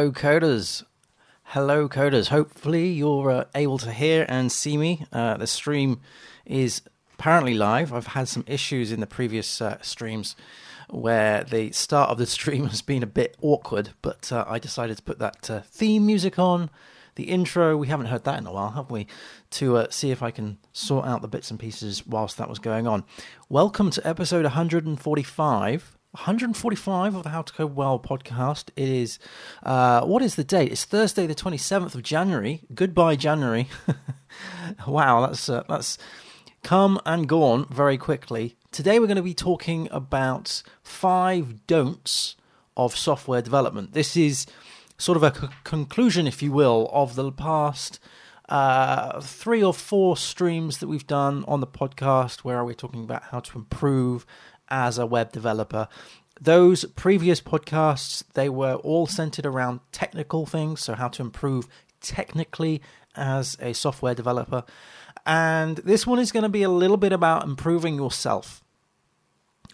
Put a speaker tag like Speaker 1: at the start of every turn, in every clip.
Speaker 1: Hello, coders. Hello, coders. Hopefully, you're uh, able to hear and see me. Uh, the stream is apparently live. I've had some issues in the previous uh, streams where the start of the stream has been a bit awkward, but uh, I decided to put that uh, theme music on. The intro, we haven't heard that in a while, have we? To uh, see if I can sort out the bits and pieces whilst that was going on. Welcome to episode 145 145 of the How to Code Well podcast. It is, uh, what is the date? It's Thursday, the 27th of January. Goodbye, January. wow, that's uh, that's come and gone very quickly. Today we're going to be talking about five don'ts of software development. This is sort of a c- conclusion, if you will, of the past uh, three or four streams that we've done on the podcast where we're talking about how to improve as a web developer. Those previous podcasts, they were all centered around technical things, so how to improve technically as a software developer. And this one is going to be a little bit about improving yourself.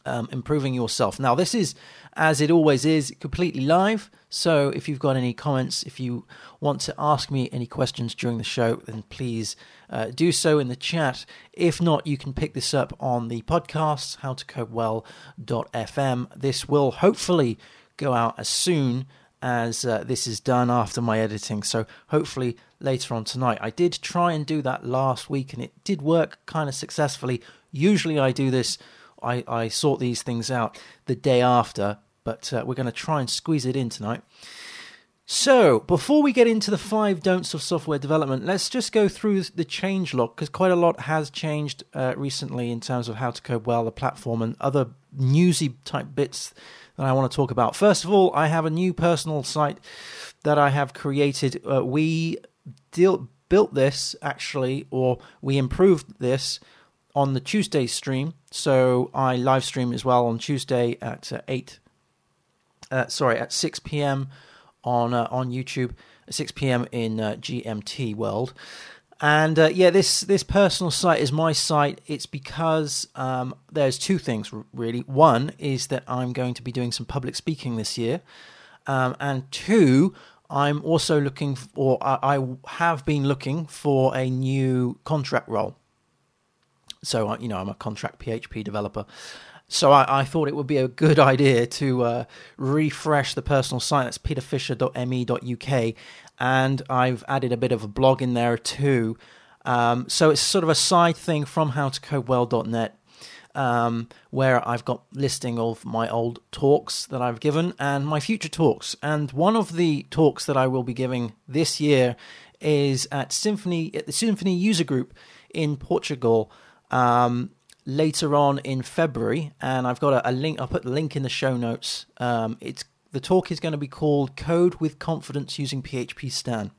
Speaker 1: Um, improving yourself. Now, this is, as it always is, completely live. So, if you've got any comments, if you want to ask me any questions during the show, then please uh, do so in the chat. If not, you can pick this up on the podcast, howtocodewell.fm. This will hopefully go out as soon as uh, this is done after my editing. So hopefully later on tonight. I did try and do that last week and it did work kind of successfully. Usually I do this, I, I sort these things out the day after, but uh, we're going to try and squeeze it in tonight. So, before we get into the five don'ts of software development, let's just go through the change log because quite a lot has changed uh, recently in terms of how to code well, the platform, and other newsy type bits that I want to talk about. First of all, I have a new personal site that I have created. Uh, we deal, built this actually, or we improved this on the Tuesday stream. So I live stream as well on Tuesday at uh, 8, uh, sorry, at 6 p.m on uh, on YouTube, 6 p.m. in uh, GMT world. And uh, yeah, this this personal site is my site. It's because um, there's two things really. One is that I'm going to be doing some public speaking this year, um, and two, I'm also looking, for, or I, I have been looking for a new contract role. So you know, I'm a contract PHP developer, so I, I, thought it would be a good idea to uh, refresh the personal site. That's peterfisher.me.uk, and I've added a bit of a blog in there too. Um, so it's sort of a side thing from howtocodewell.net, um, where I've got listing of my old talks that I've given and my future talks. And one of the talks that I will be giving this year is at Symfony at the Symfony User Group in Portugal. Um, later on in February, and I've got a, a link. I'll put the link in the show notes. Um, it's the talk is going to be called "Code with Confidence Using PHPStan."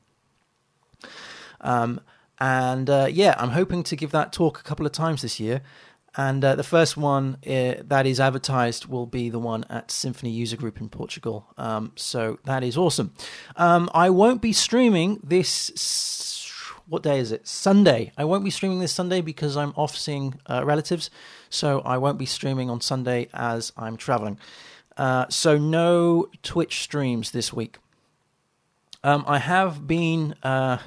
Speaker 1: Um, and uh, yeah, I'm hoping to give that talk a couple of times this year. And uh, the first one uh, that is advertised will be the one at Symfony User Group in Portugal. Um, so that is awesome. Um, I won't be streaming this what day is it? Sunday. I won't be streaming this Sunday because I'm off seeing uh, relatives, so I won't be streaming on Sunday as I'm traveling. Uh, so no Twitch streams this week. Um, I have been. Uh,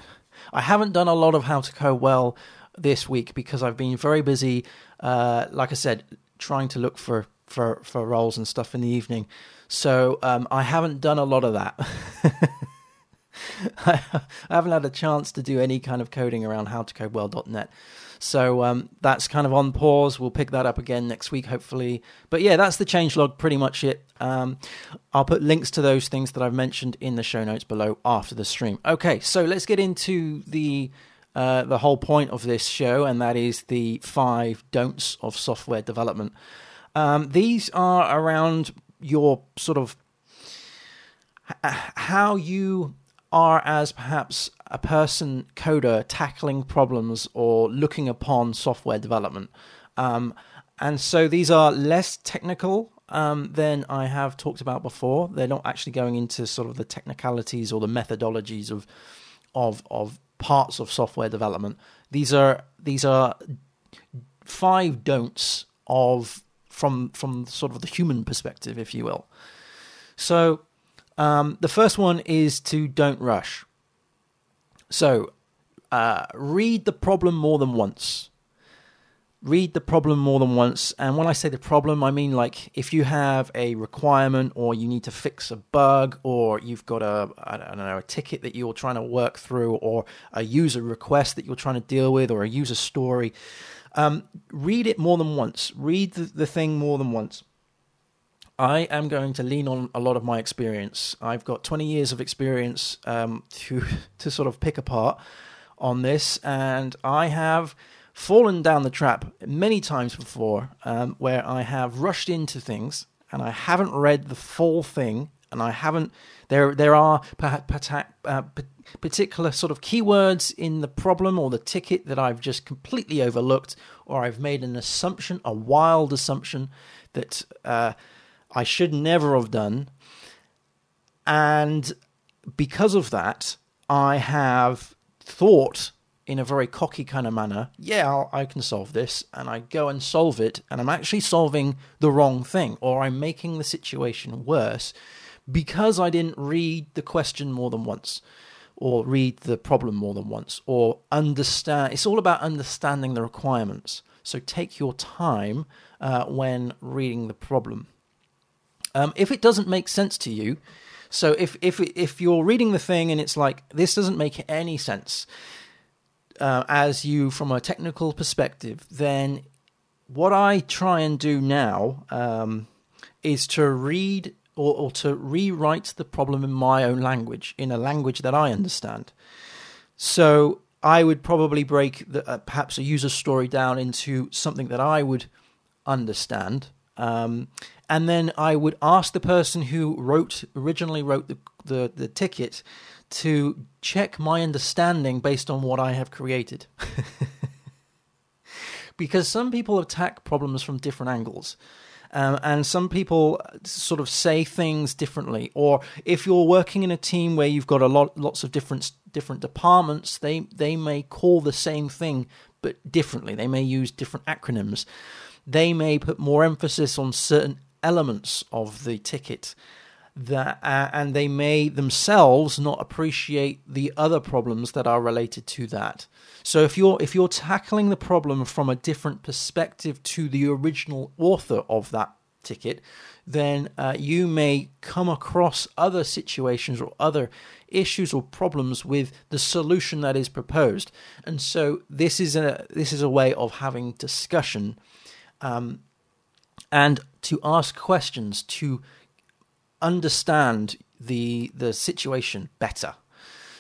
Speaker 1: I haven't done a lot of how to code well this week because I've been very busy. Uh, like I said, trying to look for for for roles and stuff in the evening. So um, I haven't done a lot of that. I haven't had a chance to do any kind of coding around howtocodewell.net. So um, that's kind of on pause. We'll pick that up again next week, hopefully. But yeah, that's the changelog, pretty much it. Um, I'll put links to those things that I've mentioned in the show notes below after the stream. Okay, so let's get into the uh, the whole point of this show, and that is the five don'ts of software development. Um, these are around your sort of how you are as perhaps a person coder tackling problems or looking upon software development. Um, and so these are less technical um, than I have talked about before. They're not actually going into sort of the technicalities or the methodologies of of of parts of software development. These are these are five don'ts of from from sort of the human perspective, if you will. So Um, the first one is to don't rush. So, uh, read the problem more than once. Read the problem more than once. And when I say the problem, I mean like if you have a requirement or you need to fix a bug or you've got a, I don't know, a ticket that you're trying to work through or a user request that you're trying to deal with or a user story, um, read it more than once. Read the, the thing more than once. I am going to lean on a lot of my experience. I've got 20 years of experience um, to to sort of pick apart on this, and I have fallen down the trap many times before, um, where I have rushed into things and I haven't read the full thing, and I haven't. There, there are uh, particular sort of keywords in the problem or the ticket that I've just completely overlooked, or I've made an assumption, a wild assumption that. Uh, I should never have done. And because of that, I have thought in a very cocky kind of manner, yeah, I'll, i can solve this. And I go and solve it, and I'm actually solving the wrong thing, or I'm making the situation worse because I didn't read the question more than once, or read the problem more than once, or understand. It's all about understanding the requirements. So take your time uh, when reading the problem. Um, if it doesn't make sense to you, so if if if you're reading the thing and it's like this doesn't make any sense uh, as you from a technical perspective, then what I try and do now um, is to read or, or, to rewrite the problem in my own language, in a language that I understand. So I would probably break the, uh, perhaps a user story down into something that I would understand. Um, and then I would ask the person who wrote originally wrote the, the, the ticket to check my understanding based on what I have created. because some people attack problems from different angles. Um, and some people sort of say things differently. Or if you're working in a team where you've got a lot, lots of different different departments, they they may call the same thing but differently. They may use different acronyms. They may put more emphasis on certain elements of the ticket that uh, and they may themselves not appreciate the other problems that are related to that. So if you're if you're tackling the problem from a different perspective to the original author of that ticket then uh, you may come across other situations or other issues or problems with the solution that is proposed. And so this is a this is a way of having discussion um, and to ask questions to understand the the situation better.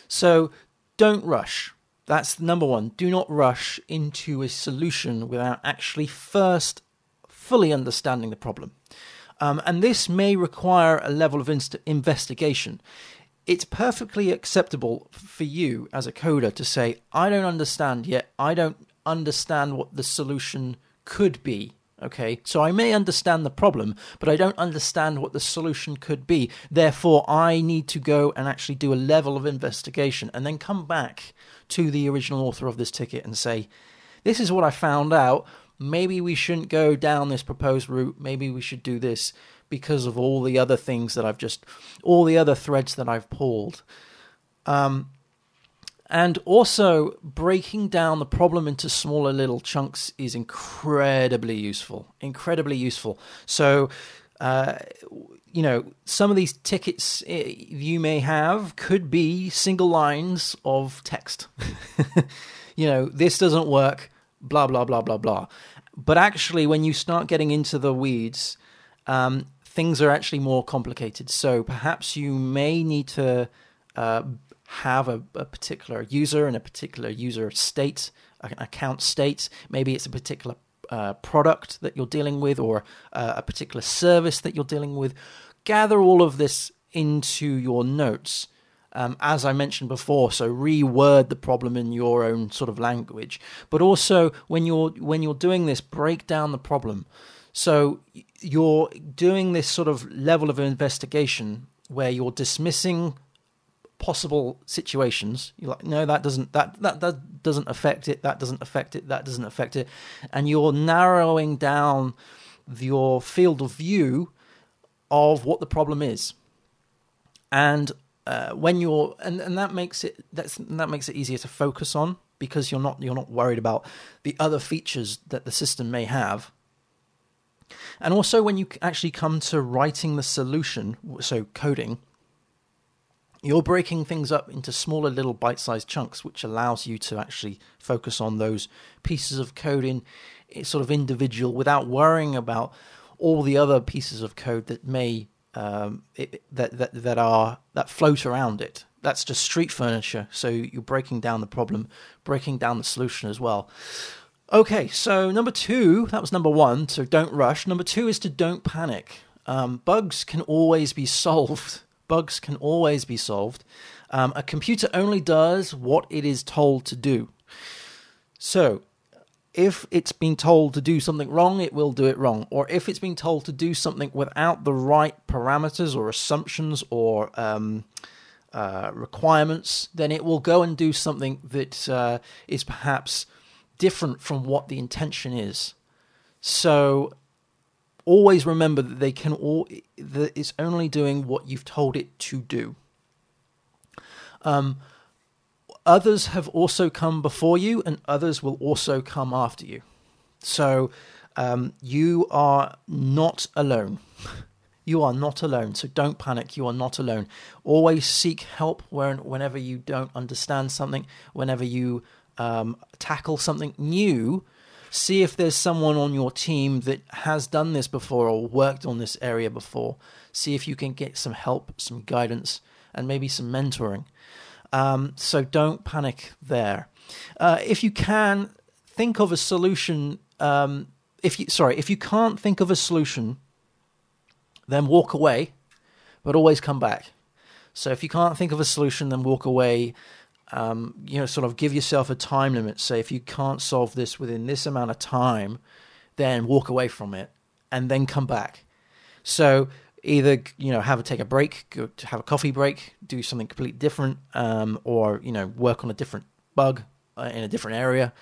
Speaker 1: So don't rush. That's number one. Do not rush into a solution without actually first fully understanding the problem. Um, and this may require a level of inst- investigation. It's perfectly acceptable for you as a coder to say, I don't understand yet. I don't understand what the solution could be Okay, so I may understand the problem, but I don't understand what the solution could be. Therefore, I need to go and actually do a level of investigation and then come back to the original author of this ticket and say, This is what I found out. Maybe we shouldn't go down this proposed route. Maybe we should do this because of all the other things that I've just, all the other threads that I've pulled. Um, and also, breaking down the problem into smaller little chunks is incredibly useful. Incredibly useful. So, uh, you know, some of these tickets eh, you may have could be single lines of text. you know, this doesn't work, blah, blah, blah, blah, blah. But actually, when you start getting into the weeds, um, things are actually more complicated. So perhaps you may need to uh, have a, a particular user and a particular user state, an account state. Maybe it's a particular uh, product that you're dealing with or uh, a particular service that you're dealing with. Gather all of this into your notes. Um, as I mentioned before, so reword the problem in your own sort of language. But also, when you're when you're doing this, break down the problem. So you're doing this sort of level of investigation where you're dismissing possible situations. You're like, no, that doesn't that, that that doesn't affect it. That doesn't affect it. That doesn't affect it. And you're narrowing down your field of view of what the problem is. and uh, when you're and, and that makes it that's that makes it easier to focus on because you're not you're not worried about the other features that the system may have and also when you actually come to writing the solution so coding you're breaking things up into smaller little bite-sized chunks which allows you to actually focus on those pieces of code in sort of individual without worrying about all the other pieces of code that may um, it, that, that that are that float around it. That's just street furniture. So you're breaking down the problem, breaking down the solution as well. Okay, so number two, that was number one. So don't rush. Number two is to don't panic. Um, bugs can always be solved. Bugs can always be solved. Um, a computer only does what it is told to do. So if it's been told to do something wrong, it will do it wrong. Or if it's been told to do something without the right parameters or assumptions or um, uh, requirements, then it will go and do something that uh, is perhaps different from what the intention is. So always remember that they can all that it's only doing what you've told it to do. Um, others have also come before you, and others will also come after you. So um, you are not alone. You are not alone. So don't panic. You are not alone. Always seek help when, whenever you don't understand something, whenever you um, tackle something new. See if there's someone on your team that has done this before or worked on this area before. See if you can get some help, some guidance, and maybe some mentoring. Um, so don't panic there. Uh, if you can, think of a solution. Um, if you sorry, if you can't think of a solution, then walk away, but always come back. So if you can't think of a solution, then walk away. Um, you know, sort of give yourself a time limit. Say if you can't solve this within this amount of time, then walk away from it and then come back. So either you know have a take a break, go to have a coffee break, do something completely different, um, or you know work on a different bug uh, in a different area.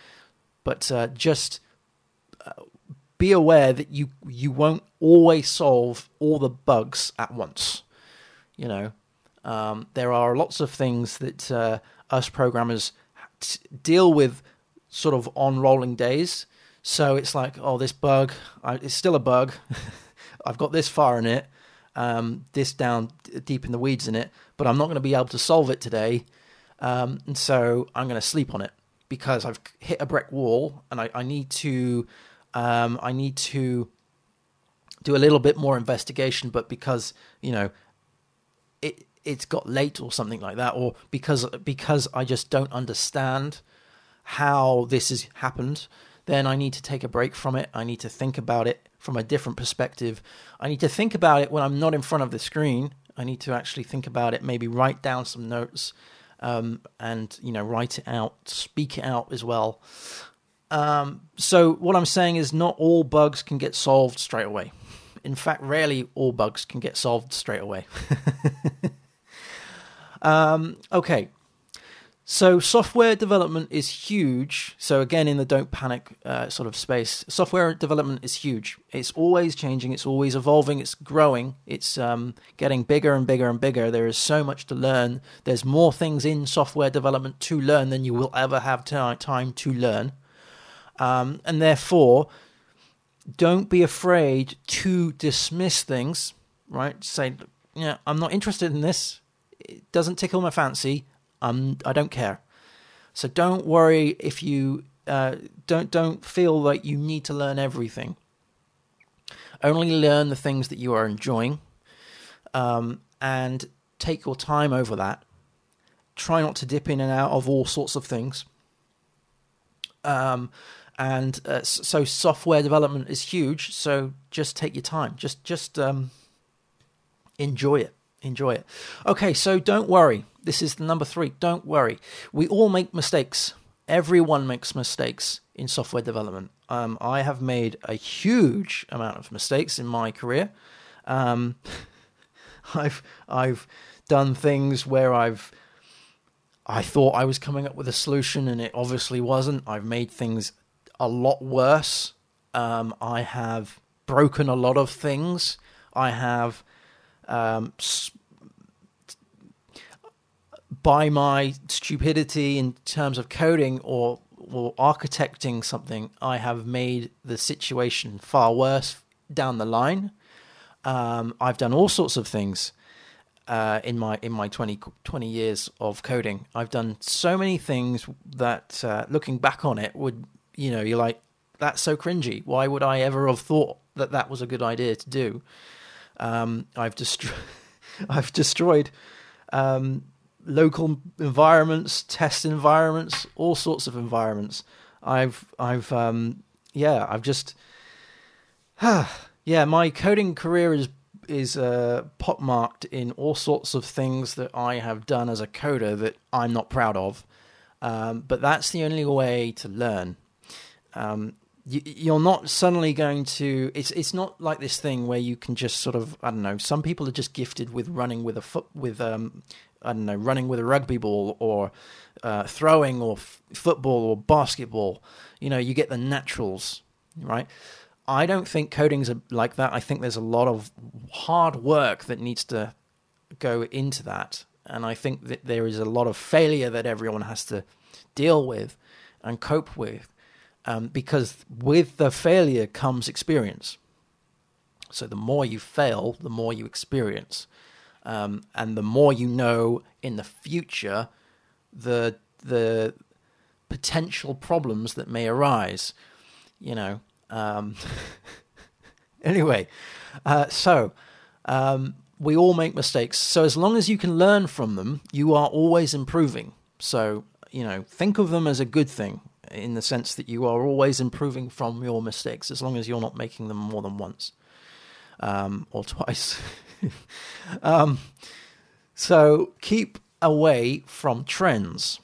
Speaker 1: But uh, just uh, be aware that you you won't always solve all the bugs at once. You know, um, there are lots of things that uh, us programmers t- deal with sort of on rolling days. So it's like, oh, this bug, I, it's still a bug. I've got this far in it um, this down deep in the weeds in it, but I'm not going to be able to solve it today. Um, and so I'm going to sleep on it because I've hit a brick wall and I, I need to um, I need to do a little bit more investigation, but because you know it it's got late or something like that, or because because I just don't understand how this has happened, then I need to take a break from it. I need to think about it from a different perspective. I need to think about it when I'm not in front of the screen. I need to actually think about it, maybe write down some notes, um, and you know, write it out, speak it out as well. Um, so what I'm saying is, not all bugs can get solved straight away. In fact, rarely all bugs can get solved straight away. um, okay, so software development is huge. So again, in the don't panic uh, sort of space, software development is huge. It's always changing. It's always evolving. It's growing. It's um, getting bigger and bigger and bigger. There is so much to learn. There's more things in software development to learn than you will ever have t- time to learn. Um, and therefore, don't be afraid to dismiss things. Right? Say, yeah, I'm not interested in this. It doesn't tickle my fancy I'm, I don't care. So don't worry if you uh, don't don't feel like you need to learn everything. Only learn the things that you are enjoying, um, and take your time over that. Try not to dip in and out of all sorts of things. Um, and uh, so software development is huge. So just take your time. Just just um, enjoy it. Enjoy it. Okay, so don't worry. This is the number three. Don't worry. We all make mistakes. Everyone makes mistakes in software development. Um, I have made a huge amount of mistakes in my career. Um, I've I've done things where I've I thought I was coming up with a solution and it obviously wasn't. I've made things a lot worse. Um, I have broken a lot of things. I have um, by my stupidity in terms of coding or or architecting something, I have made the situation far worse down the line. Um, I've done all sorts of things uh, in my in my 20, 20, years of coding. I've done so many things that, uh, looking back on it, would you know you're like, that's so cringy. Why would I ever have thought that that was a good idea to do? Um, I've destroyed, I've destroyed um, local environments, test environments, all sorts of environments. I've, I've, um, yeah, I've just, yeah, my coding career is is uh, marked in all sorts of things that I have done as a coder that I'm not proud of. Um, but that's the only way to learn. Um, you, are not suddenly going to. It's it's not like this thing where you can just sort of I don't know. Some people are just gifted with running with a foot with um I don't know running with a rugby ball or uh, throwing or f- football or basketball. You know, you get the naturals, right? I don't think coding's like that. I think there's a lot of hard work that needs to go into that, and I think that there is a lot of failure that everyone has to deal with and cope with um, because with the failure comes experience. So the more you fail, the more you experience, um, and the more you know in the future the the potential problems that may arise. You know. Um, anyway, uh, so um, we all make mistakes. So as long as you can learn from them, you are always improving. So you know, think of them as a good thing in the sense that you are always improving from your mistakes as long as you're not making them more than once um, or twice. um, so keep away from trends.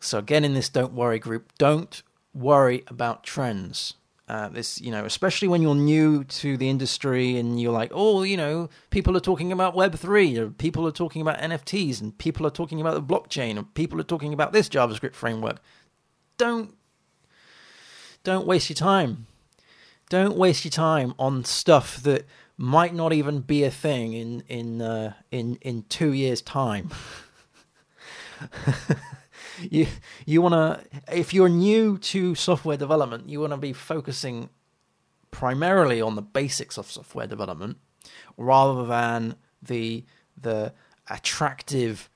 Speaker 1: So again, in this "Don't Worry" group, don't worry about trends. Uh, this, you know, especially when you're new to the industry and you're like, oh, you know, people are talking about Web three, or people are talking about NFTs, and people are talking about the blockchain, and people are talking about this JavaScript framework. Don't don't waste your time. Don't waste your time on stuff that might not even be a thing in in uh, in in two years' time. you you want to if you're new to software development, you want to be focusing primarily on the basics of software development rather than the the attractive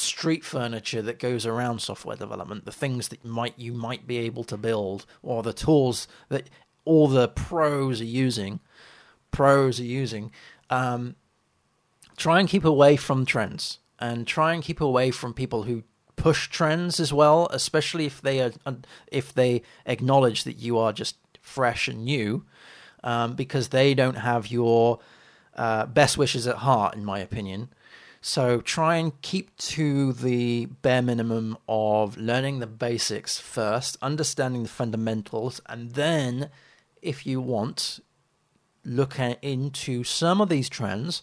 Speaker 1: street furniture that goes around software development, the things that might you might be able to build, or the tools that all the pros are using, pros are using. Um, try and keep away from trends, and try and keep away from people who push trends as well, especially if they are if they acknowledge that you are just fresh and new, um, because they don't have your uh, best wishes at heart, in my opinion. So try and keep to the bare minimum of learning the basics first, understanding the fundamentals, and then, if you want, look at, into some of these trends.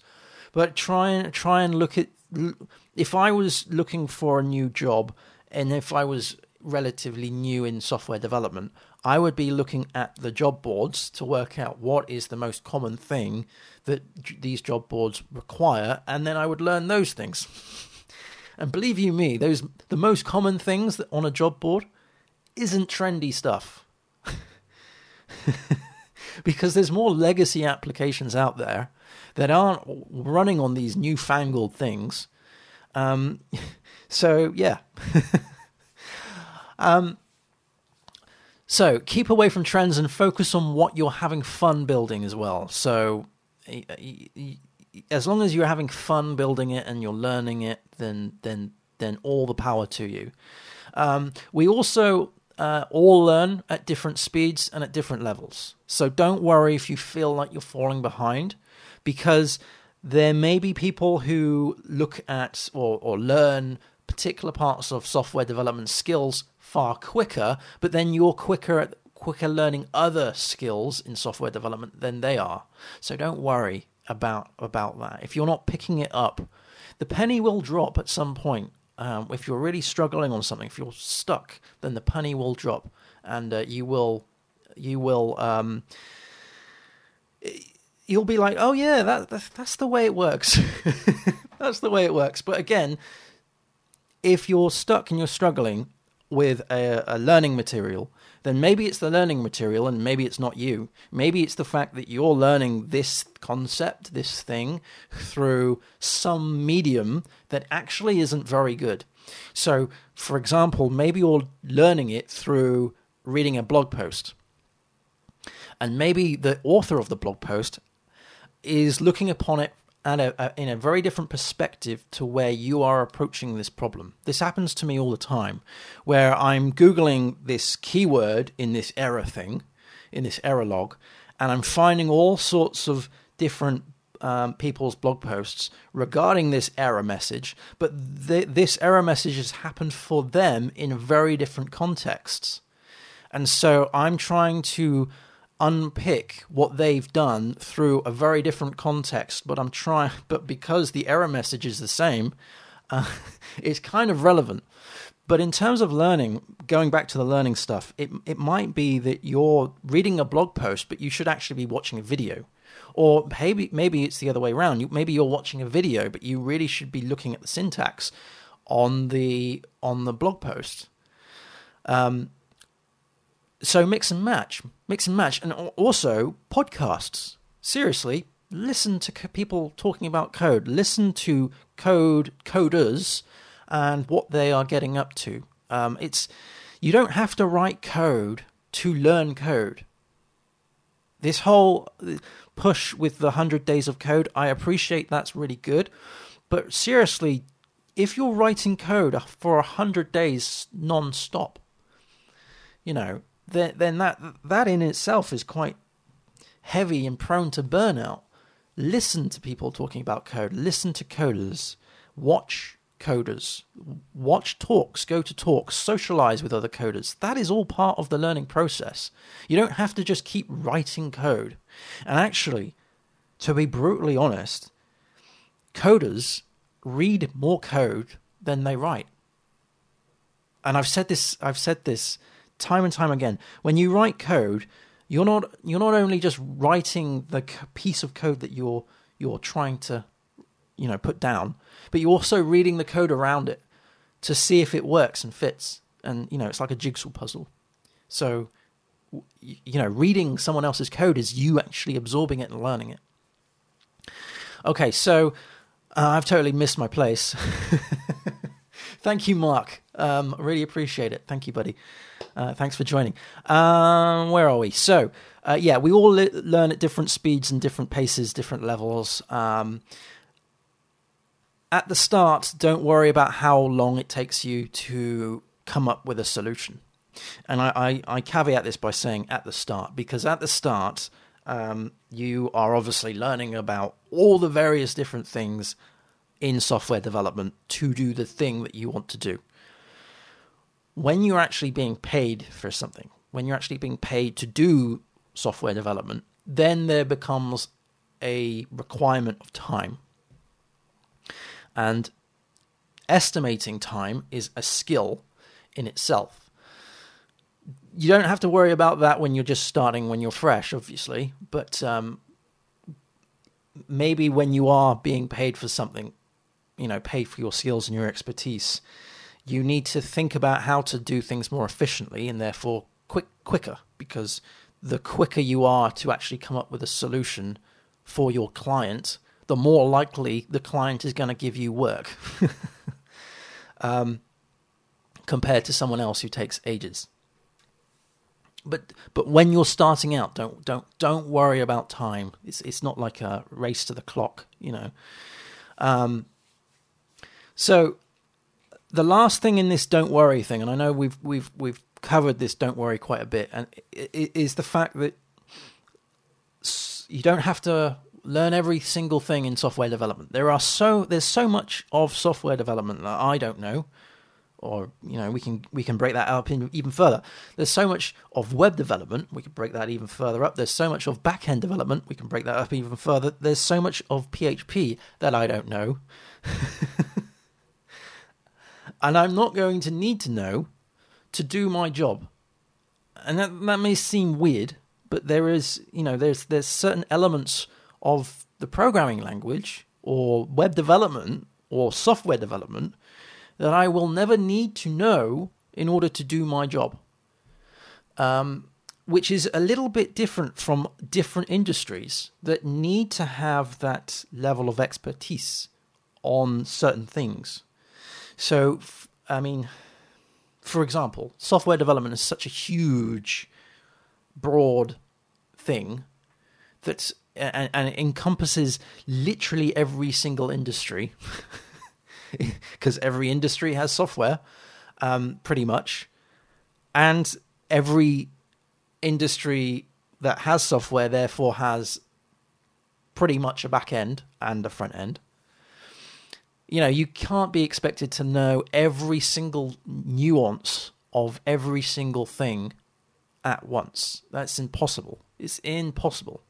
Speaker 1: But try and try and look at. If I was looking for a new job, and if I was relatively new in software development, I would be looking at the job boards to work out what is the most common thing that these job boards require, and then I would learn those things. and believe you me, those the most common things that on a job board isn't trendy stuff. because there's more legacy applications out there that aren't running on these newfangled things. Um, so yeah. um, so keep away from trends and focus on what you're having fun building as well. So as long as you're having fun building it and you're learning it, then then then all the power to you. Um, we also uh, all learn at different speeds and at different levels. So don't worry if you feel like you're falling behind, because there may be people who look at or, or learn particular parts of software development skills far quicker, but then you're quicker at quicker learning other skills in software development than they are. So don't worry about about that. If you're not picking it up, the penny will drop at some point. Um, if you're really struggling on something, if you're stuck, then the penny will drop, and uh, you will you will um, you'll be like, oh yeah, that, that's the way it works. that's the way it works. But again, if you're stuck and you're struggling with a, a learning material, then maybe it's the learning material and maybe it's not you. Maybe it's the fact that you're learning this concept, this thing, through some medium that actually isn't very good. So, for example, maybe you're learning it through reading a blog post. And maybe the author of the blog post is looking upon it at a, a, in a very different perspective to where you are approaching this problem. This happens to me all the time, where I'm Googling this keyword in this error thing, in this error log, and I'm finding all sorts of different um, people's blog posts regarding this error message, but th- this error message has happened for them in very different contexts. And so I'm trying to unpick what they've done through a very different context, but I'm trying, but because the error message is the same, uh, it's kind of relevant. But in terms of learning, going back to the learning stuff, it it might be that you're reading a blog post, but you should actually be watching a video, or maybe maybe it's the other way around. You, maybe you're watching a video, but you really should be looking at the syntax on the on the blog post. Um, so mix and match, mix and match, and also podcasts. Seriously, listen to people talking about code. Listen to code coders and what they are getting up to. Um, it's you don't have to write code to learn code. This whole push with the hundred days of code, I appreciate that's really good, but seriously, if you're writing code for hundred days non-stop, you know, then then that that in itself is quite heavy and prone to burnout. Listen to people talking about code. Listen to coders. Watch coders. Watch talks. Go to talks. Socialize with other coders. That is all part of the learning process. You don't have to just keep writing code. And actually, to be brutally honest, coders read more code than they write. And I've said this. I've said this time and time again. When you write code, you're not you're not only just writing the piece of code that you're you're trying to you know put down, but you're also reading the code around it to see if it works and fits. And you know, it's like a jigsaw puzzle. So you know, reading someone else's code is you actually absorbing it and learning it. Okay, so uh, I've totally missed my place. Thank you, Mark. Um, really appreciate it. Thank you, buddy. Uh, thanks for joining. Um, where are we? So, uh, yeah, we all li- learn at different speeds and different paces, different levels. Um, at the start, don't worry about how long it takes you to come up with a solution. And I, I, I caveat this by saying at the start, because at the start, um, you are obviously learning about all the various different things in software development to do the thing that you want to do when you're actually being paid for something, when you're actually being paid to do software development, then there becomes a requirement of time. And estimating time is a skill in itself. You don't have to worry about that when you're just starting, when you're fresh, obviously, but um, maybe when you are being paid for something, you know, paid for your skills and your expertise, you need to think about how to do things more efficiently and therefore quick quicker because the quicker you are to actually come up with a solution for your client, the more likely the client is going to give you work um, compared to someone else who takes ages. But but when you're starting out, don't don't don't worry about time. It's it's not like a race to the clock, you know. Um, so the last thing in this don't worry thing, and I know we've we've we've covered this don't worry quite a bit, and is the fact that you don't have to learn every single thing in software development. There are so there's so much of software development that I don't know, or you know we can we can break that up even further. There's so much of web development we can break that even further up. There's so much of backend development we can break that up even further. There's so much of PHP that I don't know. and I'm not going to need to know to do my job. And that that may seem weird, but there is, you know, there's there's certain elements of the programming language or web development or software development that I will never need to know in order to do my job. Um, which is a little bit different from different industries that need to have that level of expertise on certain things. So, I mean, for example, software development is such a huge, broad thing that and, and encompasses literally every single industry because every industry has software, um, pretty much, and every industry that has software therefore has pretty much a back end and a front end. You know, you can't be expected to know every single nuance of every single thing at once. That's impossible. It's impossible.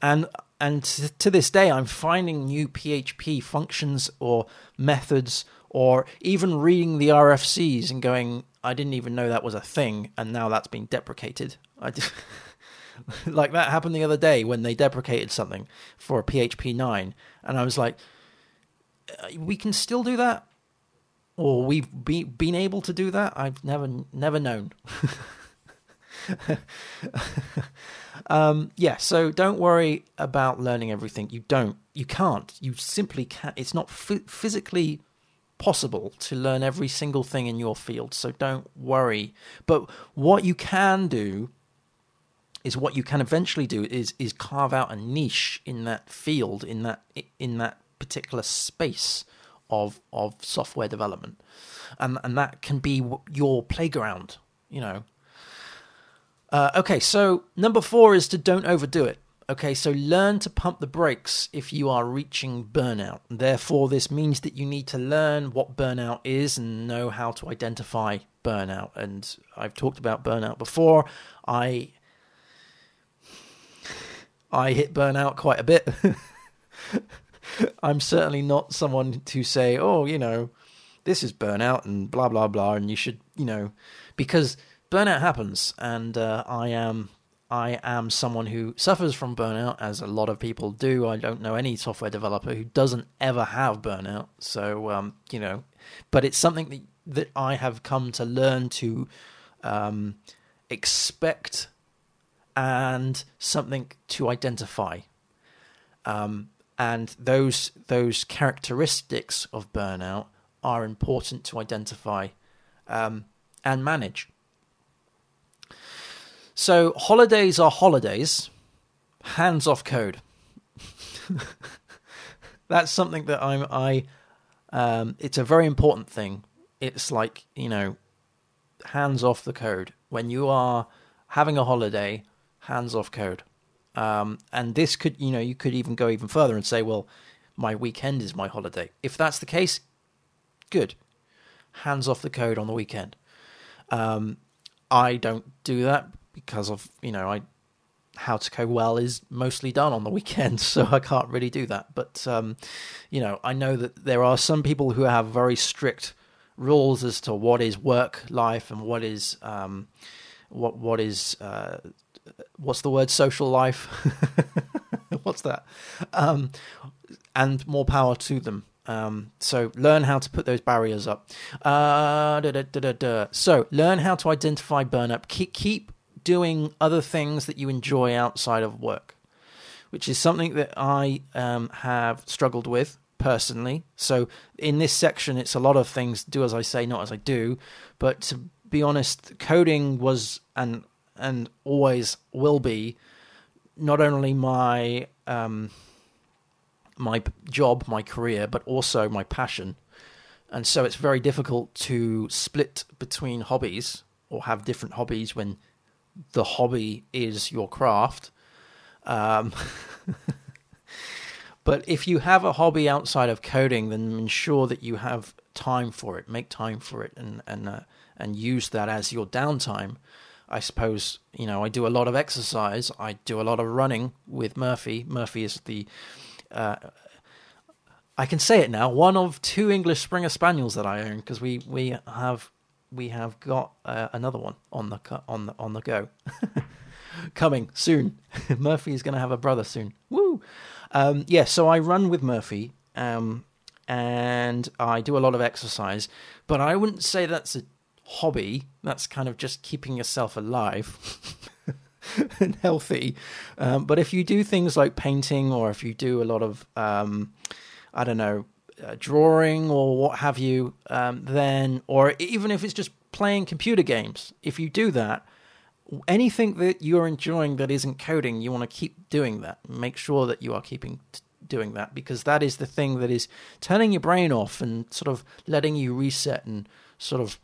Speaker 1: And and to this day, I'm finding new PHP functions or methods, or even reading the RFCs and going, I didn't even know that was a thing, and now that's been deprecated. I just, like that happened the other day when they deprecated something for PHP 9, and I was like, we can still do that, or we've be, been able to do that. I've never never known. um, yeah, so don't worry about learning everything. You don't. You can't. You simply can't. It's not f- physically possible to learn every single thing in your field, so don't worry. But what you can do is what you can eventually do is is carve out a niche in that field in that in that particular space of of software development, and and that can be your playground. You know. Uh, okay, so number four is to don't overdo it. Okay, so learn to pump the brakes if you are reaching burnout. Therefore, this means that you need to learn what burnout is and know how to identify burnout. And I've talked about burnout before. I I hit burnout quite a bit. I'm certainly not someone to say, "Oh, you know, this is burnout and blah blah blah," and you should, you know, because burnout happens, and uh, I am I am someone who suffers from burnout, as a lot of people do. I don't know any software developer who doesn't ever have burnout. So, um, you know, but it's something that, that I have come to learn to um, expect and something to identify. Um, and those those characteristics of burnout are important to identify um, and manage. So holidays are holidays, hands off code. That's something that I'm I um, it's a very important thing. It's like, you know, hands off the code. When you are having a holiday, hands off code. Um, and this could, you know, you could even go even further and say, well, my weekend is my holiday. If that's the case, good. Hands off the code on the weekend. Um, I don't do that because of you know I how to code well is mostly done on the weekend, so I can't really do that. But um, you know, I know that there are some people who have very strict rules as to what is work life and what is um, what what is uh, what's the word social life. what's that? Um, and more power to them. Um, so learn how to put those barriers up. Uh, da, da, da, so learn how to identify burnout. Keep keep doing other things that you enjoy outside of work, which is something that I um, have struggled with personally. So in this section, it's a lot of things do as I say, not as I do. But to be honest, coding was and and always will be not only my um, my job, my career, but also my passion. And so it's very difficult to split between hobbies or have different hobbies when the hobby is your craft. Um, but if you have a hobby outside of coding, then ensure that you have time for it. Make time for it, and and uh, and use that as your downtime. I suppose you know I do a lot of exercise. I do a lot of running with Murphy. Murphy is the uh, I can say it now. One of two English Springer Spaniels that I own because we we have we have got uh, another one on the on the on the go, coming soon. Murphy is going to have a brother soon. Woo! Um, yeah, so I run with Murphy, um, and I do a lot of exercise, but I wouldn't say that's a hobby. That's kind of just keeping yourself alive. and healthy. Um, but if you do things like painting, or if you do a lot of, um, I don't know, uh, drawing or what have you, um, then, or even if it's just playing computer games, if you do that, anything that you're enjoying that isn't coding, you want to keep doing that. Make sure that you are keeping t- doing that because that is the thing that is turning your brain off and sort of letting you reset and sort of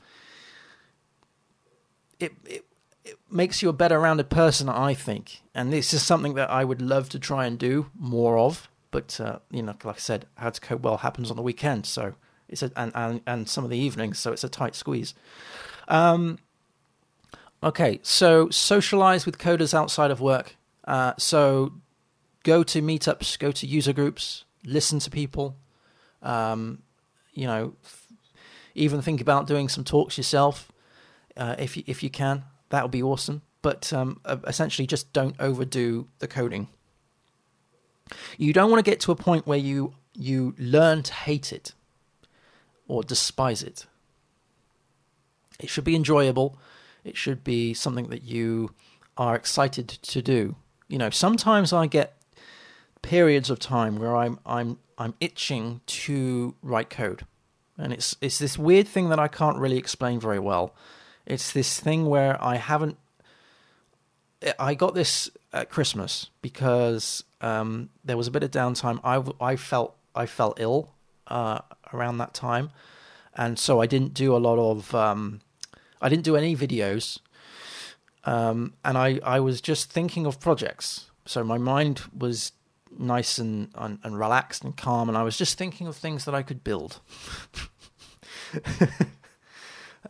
Speaker 1: it, it it makes you a better rounded person, I think. And this is something that I would love to try and do more of. But uh, you know, like I said, how to code well happens on the weekend, so it's a, and, and and some of the evenings, so it's a tight squeeze. Um, okay, so socialize with coders outside of work. Uh, so go to meetups, go to user groups, listen to people. Um, you know, even think about doing some talks yourself uh, if you, if you can. That would be awesome. But um, essentially, just don't overdo the coding. You don't want to get to a point where you you learn to hate it or despise it. It should be enjoyable. It should be something that you are excited to do. You know, sometimes I get periods of time where I'm I'm I'm itching to write code. And it's it's this weird thing that I can't really explain very well. It's this thing where I haven't. I got this at Christmas because um, there was a bit of downtime. I, I felt I felt ill uh, around that time, and so I didn't do a lot of. Um, I didn't do any videos, um, and I I was just thinking of projects. So my mind was nice and, and, and relaxed and calm, and I was just thinking of things that I could build.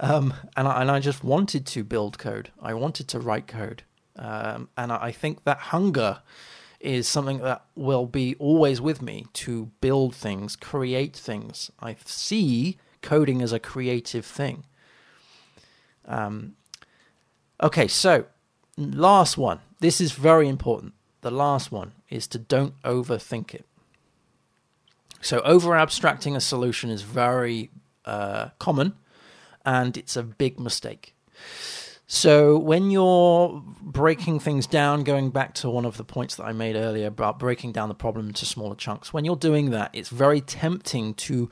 Speaker 1: Um, and I, and I just wanted to build code. I wanted to write code, um, and I think that hunger is something that will be always with me to build things, create things. I see coding as a creative thing. Um, okay, so last one. This is very important. The last one is to don't overthink it. So, over abstracting a solution is very uh, common and it's a big mistake. So when you're breaking things down, going back to one of the points that I made earlier about breaking down the problem into smaller chunks, when you're doing that, it's very tempting to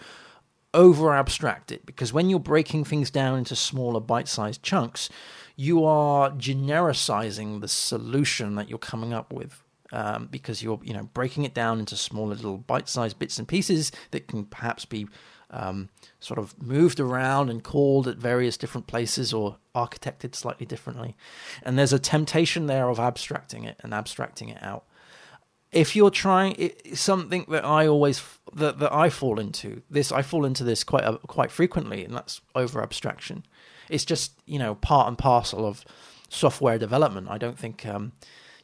Speaker 1: over abstract it because when you're breaking things down into smaller bite sized chunks, you are genericizing the solution that you're coming up with. Um, because you're, you know, breaking it down into smaller little bite-sized bits and pieces that can perhaps be um, sort of moved around and called at various different places or architected slightly differently. And there's a temptation there of abstracting it and abstracting it out. If you're trying it, something that I always that, that I fall into this, I fall into this quite uh, quite frequently, and that's over abstraction. It's just you know part and parcel of software development. I don't think um,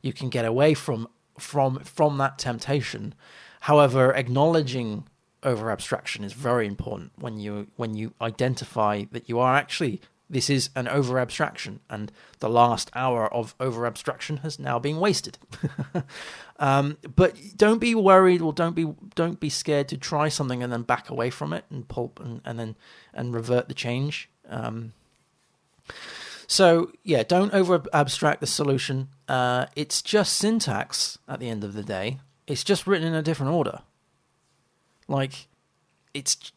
Speaker 1: you can get away from from from that temptation. However, acknowledging over abstraction is very important when you when you identify that you are actually this is an over abstraction and the last hour of over abstraction has now been wasted. Um, but don't be worried or don't be don't be scared to try something and then back away from it and pulp and, and then and revert the change. Um, so yeah don't over abstract the solution. Uh, it's just syntax at the end of the day. It's just written in a different order like, it's.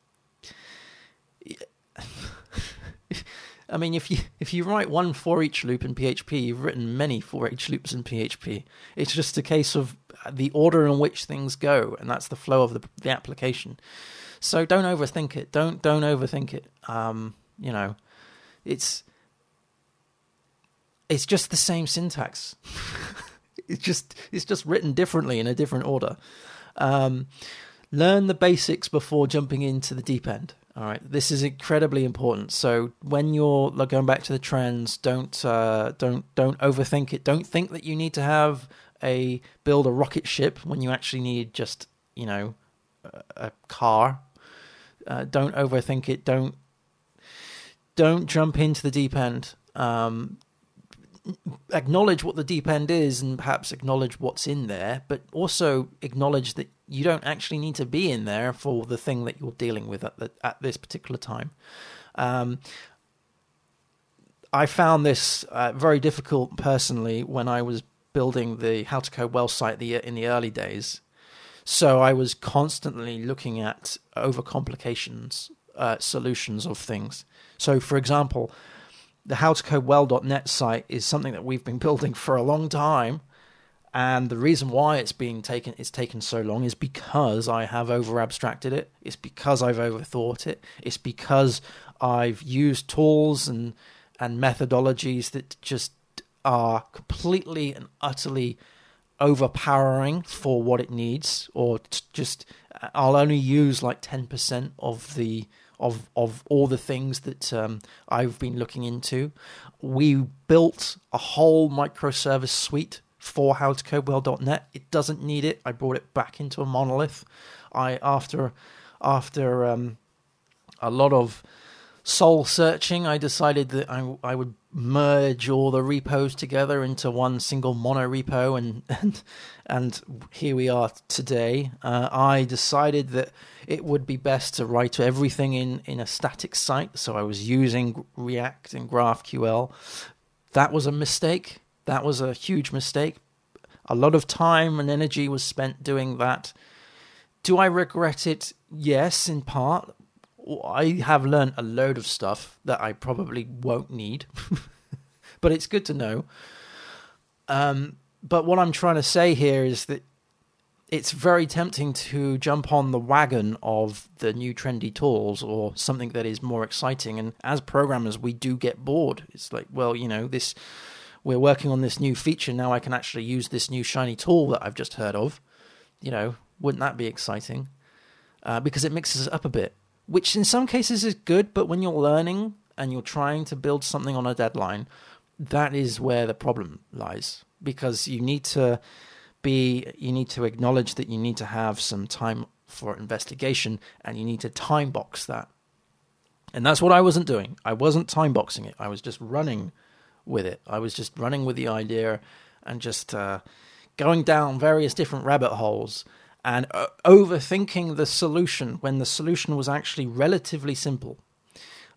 Speaker 1: I mean, if you if you write one for each loop in PHP, you've written many for each loops in PHP. It's just a case of the order in which things go, and that's the flow of the the application. So don't overthink it. Don't don't overthink it. Um, you know, it's it's just the same syntax. it's just it's just written differently in a different order. Um, learn the basics before jumping into the deep end. All right, this is incredibly important. So when you're like, going back to the trends, don't uh, don't don't overthink it. Don't think that you need to have a build a rocket ship when you actually need just you know a, a car. Uh, don't overthink it. Don't don't jump into the deep end. Um, acknowledge what the deep end is and perhaps acknowledge what's in there, but also acknowledge that you don't actually need to be in there for the thing that you're dealing with at the, at this particular time. Um, I found this uh, very difficult personally when I was building the How to Code Well site the, in the early days. So I was constantly looking at overcomplications, uh, solutions of things. So, for example, the howtocodewell.net site is something that we've been building for a long time. And the reason why it's being taken it's taken so long is because I have over abstracted it. It's because I've overthought it. It's because I've used tools and and methodologies that just are completely and utterly overpowering for what it needs, or just uh, I'll only use like ten percent of the of of all the things that um, I've been looking into. We built a whole microservice suite for howtocodewell.net. It doesn't need it. I brought it back into a monolith. I after after um, a lot of soul searching, I decided that I, I would merge all the repos together into one single mono repo, and and, and here we are today. Uh, I decided that it would be best to write everything in, in a static site, so I was using React and GraphQL. That was a mistake. That was a huge mistake. A lot of time and energy was spent doing that. Do I regret it? Yes, in part. I have learned a load of stuff that I probably won't need, but it's good to know. Um, but what I'm trying to say here is that it's very tempting to jump on the wagon of the new trendy tools or something that is more exciting. And as programmers, we do get bored. It's like, well, you know, this we're working on this new feature now. I can actually use this new shiny tool that I've just heard of. You know, wouldn't that be exciting? Uh, because it mixes it up a bit, which in some cases is good. But when you're learning and you're trying to build something on a deadline, that is where the problem lies because you need to be you need to acknowledge that you need to have some time for investigation and you need to time box that. And that's what I wasn't doing. I wasn't time boxing it. I was just running with it. I was just running with the idea and just uh, going down various different rabbit holes and uh, overthinking the solution when the solution was actually relatively simple.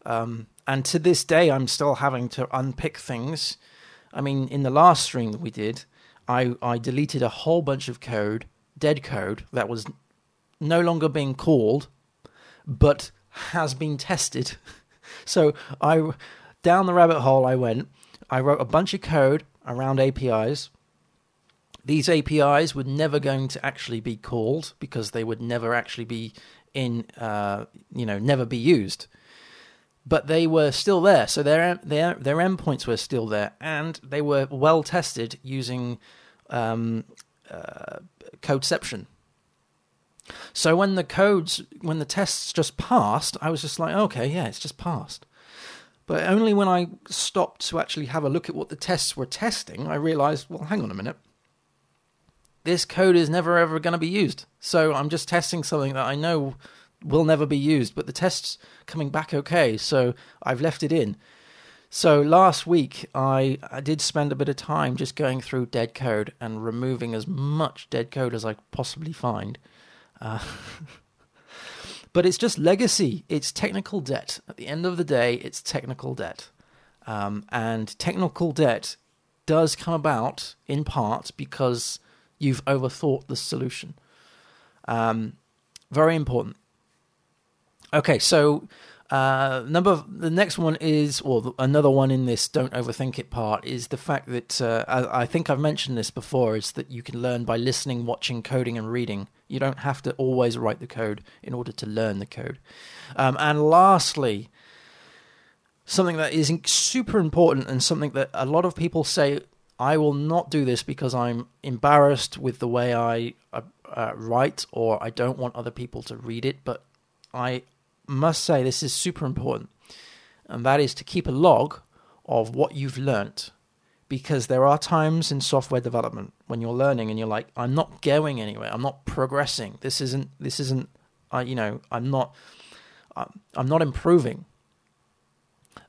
Speaker 1: Um, and to this day, I'm still having to unpick things. I mean, in the last stream that we did, I, I deleted a whole bunch of code, dead code, that was no longer being called, but has been tested. so I down the rabbit hole I went. I wrote a bunch of code around APIs. These APIs were never going to actually be called because they would never actually be in, uh, you know, never be used but they were still there. So their their their endpoints were still there, and they were well tested using um, uh, codeception. So when the codes, when the tests just passed, I was just like, okay, yeah, it's just passed. But only when I stopped to actually have a look at what the tests were testing, I realized, well, hang on a minute. This code is never ever going to be used. So I'm just testing something that I know will never be used, but the test's coming back okay, so I've left it in. So last week, I, I did spend a bit of time just going through dead code and removing as much dead code as I possibly find. Uh, but it's just legacy. It's technical debt. At the end of the day, it's technical debt. Um, and technical debt does come about in part because you've overthought the solution. Um, very important. Okay, so uh, number the next one is, or another one in this "don't overthink it" part is the fact that uh, I, I, think I've mentioned this before. Is that you can learn by listening, watching, coding, and reading. You don't have to always write the code in order to learn the code. Um, and lastly, something that is super important and something that a lot of people say I will not do this because I'm embarrassed with the way I uh, uh, write or I don't want other people to read it. But I must say this is super important, and that is to keep a log of what you've learnt. Because there are times in software development when you're learning and you're like, I'm not going anywhere. I'm not progressing. This isn't. This isn't. Uh, you know, I'm not. I'm not improving.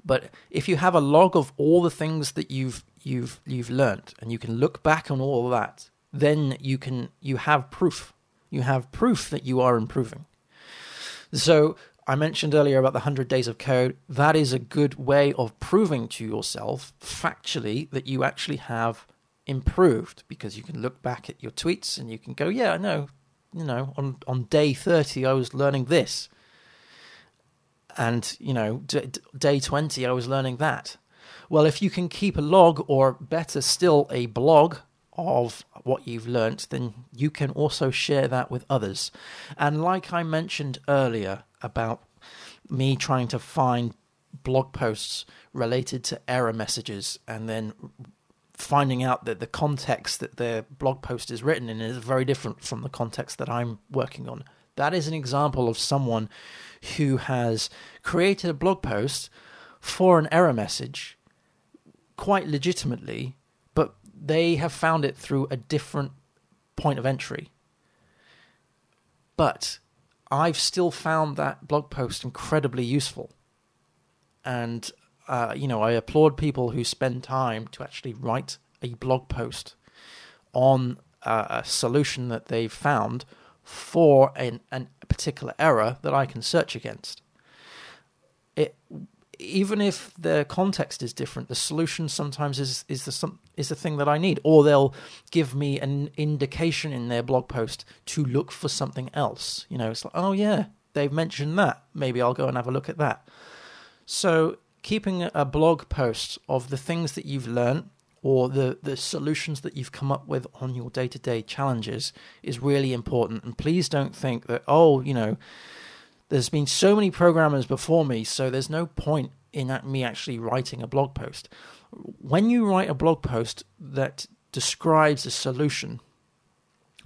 Speaker 1: But if you have a log of all the things that you've you've you've learned and you can look back on all that then you can you have proof. You have proof that you are improving. So i mentioned earlier about the 100 days of code. That is a good way of proving to yourself factually that you actually have improved because you can look back at your tweets and you can go yeah i know you know on on day 30 i was learning this. And you know d- day 20 i was learning that well, if you can keep a log, or better still, a blog of what you've learnt, then you can also share that with others. And like I mentioned earlier about me trying to find blog posts related to error messages and then finding out that the context that the blog post is written in is very different from the context that I'm working on. That is an example of someone who has created a blog post for an error message quite legitimately, but they have found it through a different point of entry. But I've still found that blog post incredibly useful. And, uh, you know, I applaud people who spend time to actually write a blog post on uh, a solution that they've found for an, an, a particular error that I can search against. It even if the context is different, the solution sometimes is is the is the thing that I need, or they'll give me an indication in their blog post to look for something else. You know, it's like, oh yeah, they've mentioned that. Maybe I'll go and have a look at that. So keeping a blog post of the things that you've learned or the, the solutions that you've come up with on your day to day challenges is really important. And please don't think that, oh, you know, there's been so many programmers before me, so there's no point in me actually writing a blog post. When you write a blog post that describes a solution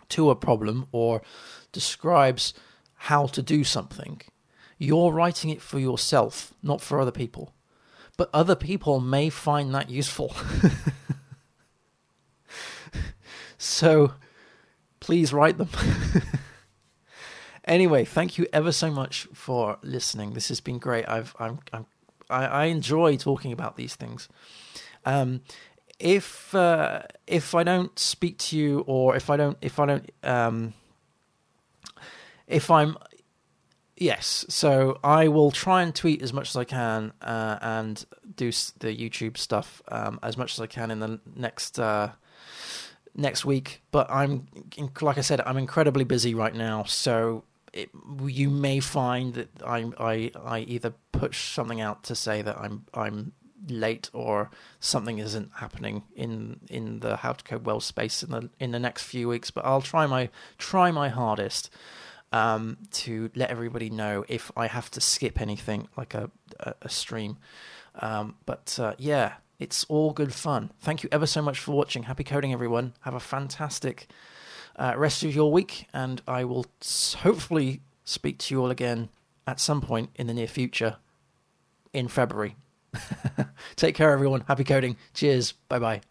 Speaker 1: to a problem or describes how to do something, you're writing it for yourself, not for other people. But other people may find that useful. so please write them. Anyway, thank you ever so much for listening. This has been great. I've I'm, I'm I, I enjoy talking about these things. Um, if uh, if I don't speak to you, or if I don't if I don't um, if I'm yes, so I will try and tweet as much as I can uh, and do the YouTube stuff um, as much as I can in the next uh, next week. But I'm like I said, I'm incredibly busy right now, so it, you may find that I, I I either push something out to say that I'm I'm late or something isn't happening in in the how to code well space in the in the next few weeks. But I'll try my try my hardest um, to let everybody know if I have to skip anything like a a, a stream. Um, but uh, yeah, it's all good fun. Thank you ever so much for watching. Happy coding, everyone. Have a fantastic uh, rest of your week, and I will hopefully speak to you all again at some point in the near future in February. Take care, everyone. Happy coding. Cheers. Bye-bye. Bye.